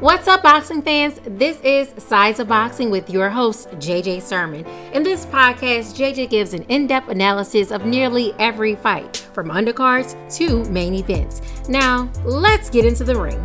What's up, boxing fans? This is Sides of Boxing with your host, JJ Sermon. In this podcast, JJ gives an in depth analysis of nearly every fight, from undercards to main events. Now, let's get into the ring.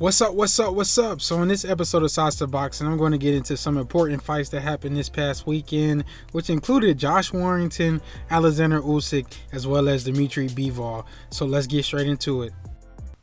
What's up? What's up? What's up? So in this episode of of Boxing, I'm going to get into some important fights that happened this past weekend, which included Josh Warrington, Alexander Usyk, as well as Dimitri Bivol. So let's get straight into it.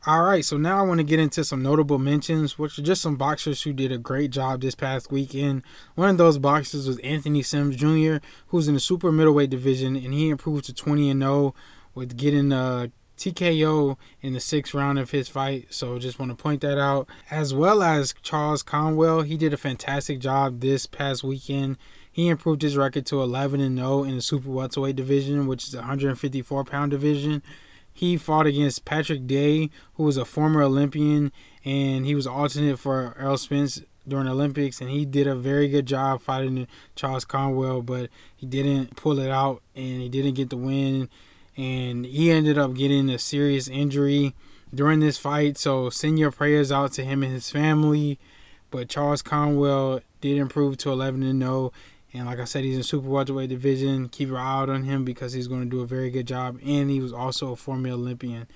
All right, so now I want to get into some notable mentions, which are just some boxers who did a great job this past weekend. One of those boxers was Anthony Sims Jr., who's in the super middleweight division, and he improved to 20 and 0 with getting uh, TKO in the sixth round of his fight. So just want to point that out. As well as Charles Conwell, he did a fantastic job this past weekend. He improved his record to 11 and 0 in the super welterweight division, which is a 154 pound division. He fought against Patrick Day, who was a former Olympian, and he was alternate for Errol Spence during the Olympics, and he did a very good job fighting Charles Conwell, but he didn't pull it out and he didn't get the win and he ended up getting a serious injury during this fight. So send your prayers out to him and his family. But Charles Conwell did improve to 11 and 0. And like I said, he's in super welterweight division. Keep your eye out on him because he's going to do a very good job. And he was also a former Olympian.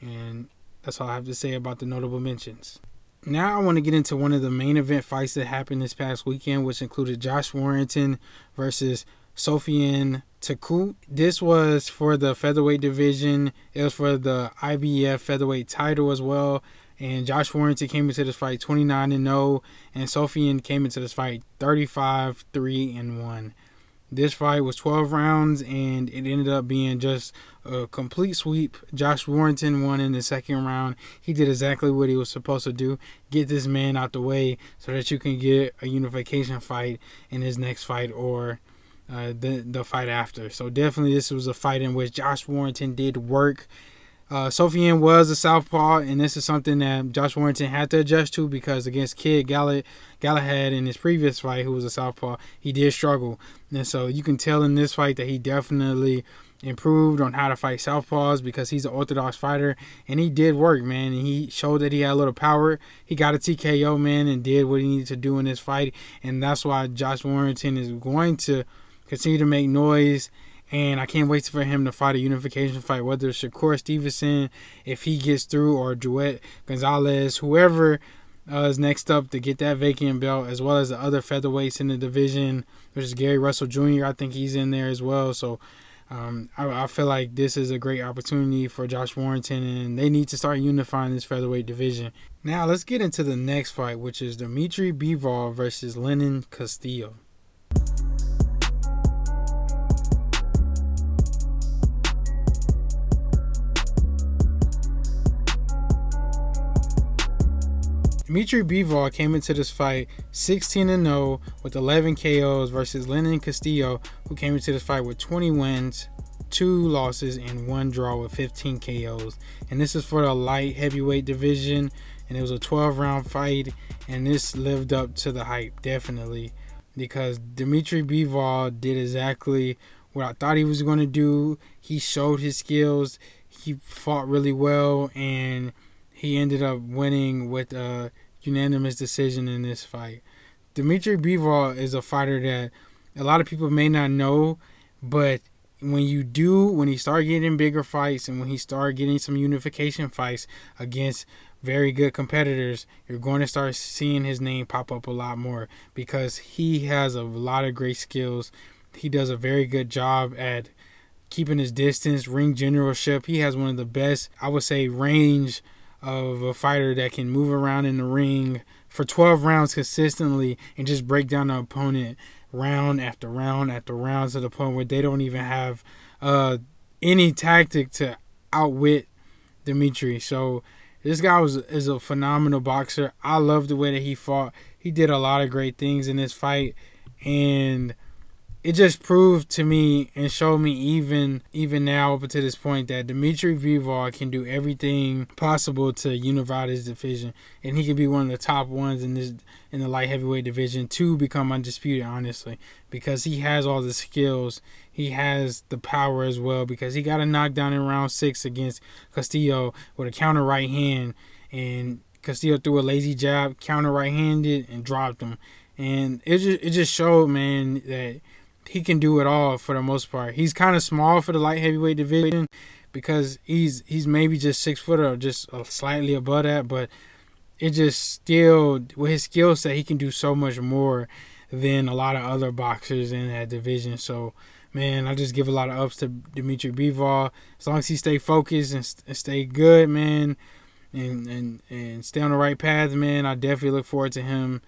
And that's all I have to say about the notable mentions. Now I want to get into one of the main event fights that happened this past weekend, which included Josh Warrington versus Sofiane Takoucht. This was for the featherweight division. It was for the IBF featherweight title as well. And Josh Warrington came into this fight 29 and 0, and Sofiane came into this fight 35 3 and 1. This fight was 12 rounds, and it ended up being just a complete sweep. Josh Warrington won in the second round. He did exactly what he was supposed to do get this man out the way so that you can get a unification fight in his next fight or uh, the the fight after. So definitely, this was a fight in which Josh Warrington did work. Uh, was a southpaw, and this is something that Josh Warrington had to adjust to because against Kid Galahad in his previous fight, who was a southpaw, he did struggle. And so you can tell in this fight that he definitely improved on how to fight southpaws because he's an orthodox fighter, and he did work, man. And he showed that he had a little power. He got a TKO, man, and did what he needed to do in this fight, and that's why Josh Warrington is going to continue to make noise. And I can't wait for him to fight a unification fight, whether it's Shakur Stevenson, if he gets through, or Joet Gonzalez, whoever uh, is next up to get that vacant belt, as well as the other featherweights in the division, which is Gary Russell Jr. I think he's in there as well. So um, I, I, feel like this is a great opportunity for Josh Warrington, and they need to start unifying this featherweight division. Now let's get into the next fight, which is Dimitri Bivol versus Lenin Castillo. Dimitri Bivol came into this fight 16 0 with 11 KOs versus Lenin Castillo, who came into this fight with 20 wins, two losses, and one draw with 15 KOs. And this is for the light heavyweight division, and it was a 12 round fight, and this lived up to the hype definitely because Dimitri Bivol did exactly what I thought he was going to do. He showed his skills, he fought really well, and he ended up winning with a unanimous decision in this fight. Dimitri Bivol is a fighter that a lot of people may not know, but when you do, when he start getting bigger fights and when he start getting some unification fights against very good competitors, you're going to start seeing his name pop up a lot more because he has a lot of great skills. He does a very good job at keeping his distance, ring generalship. He has one of the best, I would say, range of a fighter that can move around in the ring for 12 rounds consistently and just break down the opponent round after round after round to the point where they don't even have uh, any tactic to outwit Dimitri. So this guy was is a phenomenal boxer. I love the way that he fought. He did a lot of great things in this fight and it just proved to me and showed me even even now up to this point that Dimitri Bivol can do everything possible to unify this division, and he can be one of the top ones in this in the light heavyweight division to become undisputed. Honestly, because he has all the skills, he has the power as well because he got a knockdown in round six against Castillo with a counter right hand, and Castillo threw a lazy jab, counter right handed, and dropped him. And it just it just showed, man, that he can do it all for the most part. He's kind of small for the light heavyweight division because he's he's maybe just six foot or just slightly above that, but it just still with his skill set he can do so much more than a lot of other boxers in that division. So man, I just give a lot of ups to Dimitri Bivol. As long as he stay focused and, and stay good, man, and, and and stay on the right path, man, I definitely look forward to him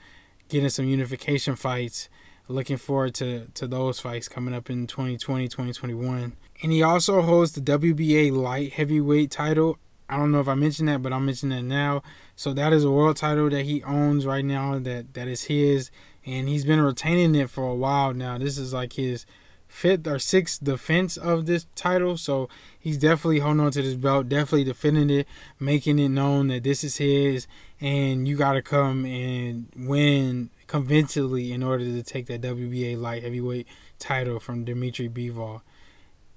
getting some unification fights. Looking forward to, to those fights coming up in 2020, 2021. And he also holds the WBA light heavyweight title. I don't know if I mentioned that, but I'll mention that now. So that is a world title that he owns right now that, that is his. And he's been retaining it for a while now. This is like his fifth or sixth defense of this title. So he's definitely holding on to this belt, definitely defending it, making it known that this is his, and you got to come and win convincingly in order to take that WBA light heavyweight title from Dimitri Bivol.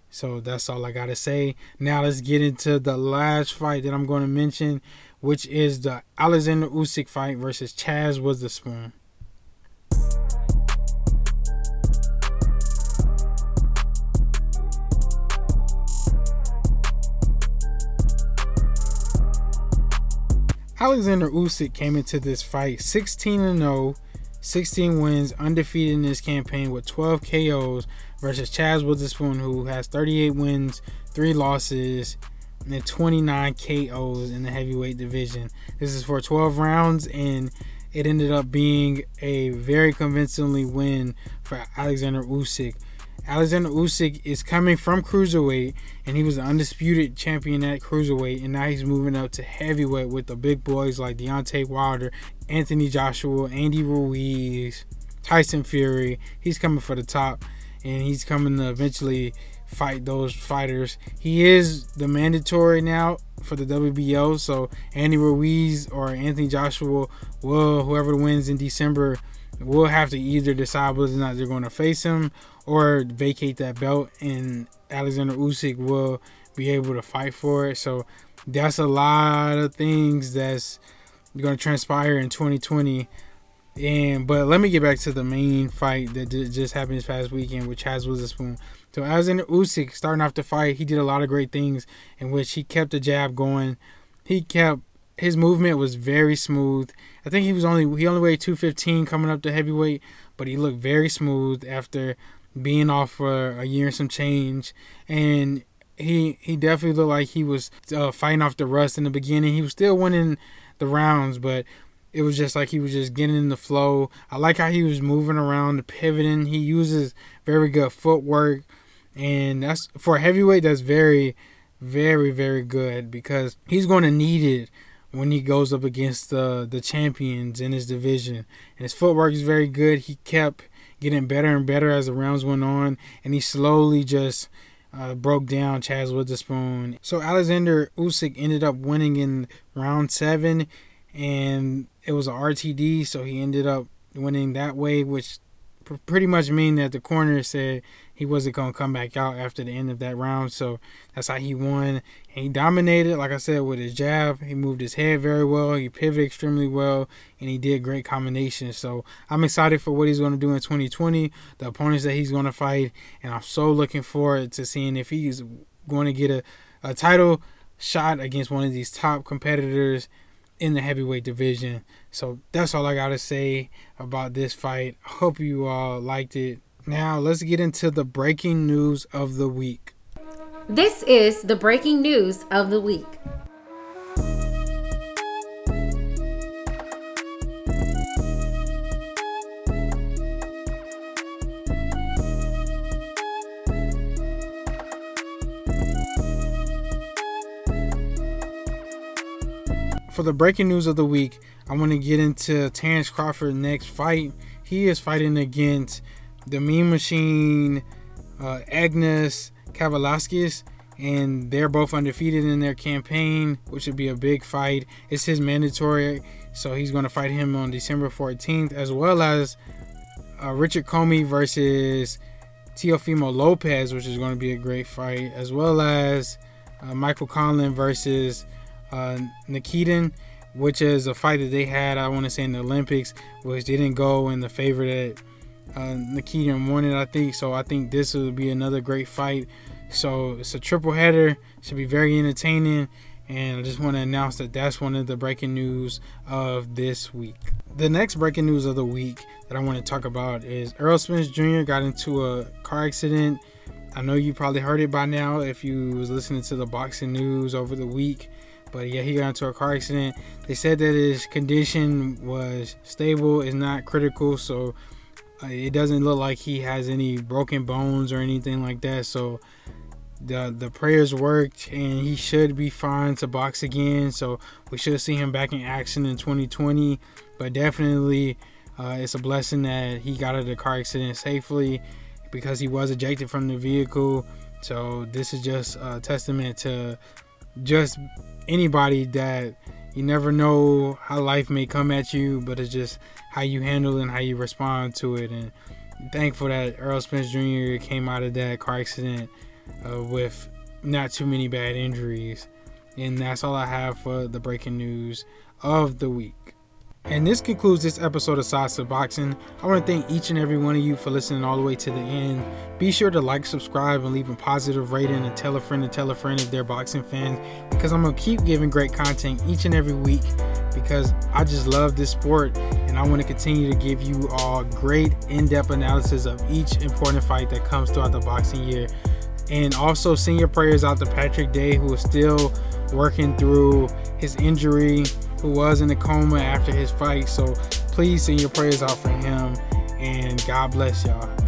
So that's all I got to say. Now let's get into the last fight that I'm going to mention, which is the Alexander Usyk fight versus Chaz Witherspoon. Alexander Usyk came into this fight 16 and 0, 16 wins, undefeated in this campaign with 12 KOs versus Chaz Witherspoon, who has 38 wins, 3 losses, and 29 KOs in the heavyweight division. This is for 12 rounds, and it ended up being a very convincingly win for Alexander Usyk. Alexander Usyk is coming from cruiserweight, and he was undisputed champion at cruiserweight, and now he's moving up to heavyweight with the big boys like Deontay Wilder, Anthony Joshua, Andy Ruiz, Tyson Fury. He's coming for the top, and he's coming to eventually fight those fighters. He is the mandatory now for the WBO, so Andy Ruiz or Anthony Joshua will, whoever wins in December, will have to either decide whether or not they're going to face him or vacate that belt, and Alexander Usyk will be able to fight for it. So that's a lot of things that's going to transpire in 2020. And but let me get back to the main fight that just happened this past weekend, which has Witherspoon. So Alexander Usyk starting off the fight, he did a lot of great things in which he kept the jab going. He kept his movement was very smooth. I think he was only he only weighed 215 coming up to heavyweight, but he looked very smooth after being off for a year and some change, and he he definitely looked like he was uh, fighting off the rust in the beginning. He was still winning the rounds, but it was just like he was just getting in the flow. I like how he was moving around, pivoting. He uses very good footwork, and that's for heavyweight. That's very, very, very good because he's going to need it when he goes up against the the champions in his division. And his footwork is very good. He kept getting better and better as the rounds went on, and he slowly just uh, broke down Chaz Witherspoon. So Alexander Usyk ended up winning in round seven, and it was a RTD, so he ended up winning that way, which pretty much mean that the corner said he wasn't going to come back out after the end of that round. So that's how he won. And he dominated, like I said, with his jab. He moved his head very well. He pivoted extremely well, and he did great combinations. So I'm excited for what he's going to do in 2020, the opponents that he's going to fight, and I'm so looking forward to seeing if he's going to get a, a title shot against one of these top competitors in the heavyweight division. So that's all I got to say about this fight. Hope you all liked it. Now, let's get into the breaking news of the week. This is the breaking news of the week. For the breaking news of the week, I want to get into Terrence Crawford's next fight. He is fighting against the Mean Machine, uh, Agnes Kavaliauskas, and they're both undefeated in their campaign, which would be a big fight. It's his mandatory, so he's going to fight him on December 14th, as well as uh, Richard Comey versus Teofimo Lopez, which is going to be a great fight, as well as uh, Michael Conlan versus uh, Nikitin, which is a fight that they had, I want to say, in the Olympics, which didn't go in the favor that uh, Nikitin wanted, I think. So I think this will be another great fight. So it's a triple header, should be very entertaining. And I just want to announce that that's one of the breaking news of this week. The next breaking news of the week that I want to talk about is Errol Spence Jr. got into a car accident. I know you probably heard it by now if you was listening to the boxing news over the week. But yeah, he got into a car accident. They said that his condition was stable, is not critical, so uh, it doesn't look like he has any broken bones or anything like that. So the the prayers worked and he should be fine to box again so we should see him back in action in 2020 but definitely uh, it's a blessing that he got out of the car accident safely because he was ejected from the vehicle so this is just a testament to just anybody that you never know how life may come at you but it's just how you handle and how you respond to it and thankful that Errol Spence Jr. came out of that car accident uh, with not too many bad injuries. And that's all I have for the breaking news of the week. And this concludes this episode of to Boxing. I want to thank each and every one of you for listening all the way to the end. Be sure to like, subscribe, and leave a positive rating and tell a friend and tell a friend if they're boxing fans because I'm going to keep giving great content each and every week because I just love this sport and I want to continue to give you all great in depth analysis of each important fight that comes throughout the boxing year. And also send your prayers out to Patrick Day, who is still working through his injury, who was in a coma after his fight. So please send your prayers out for him. And God bless y'all.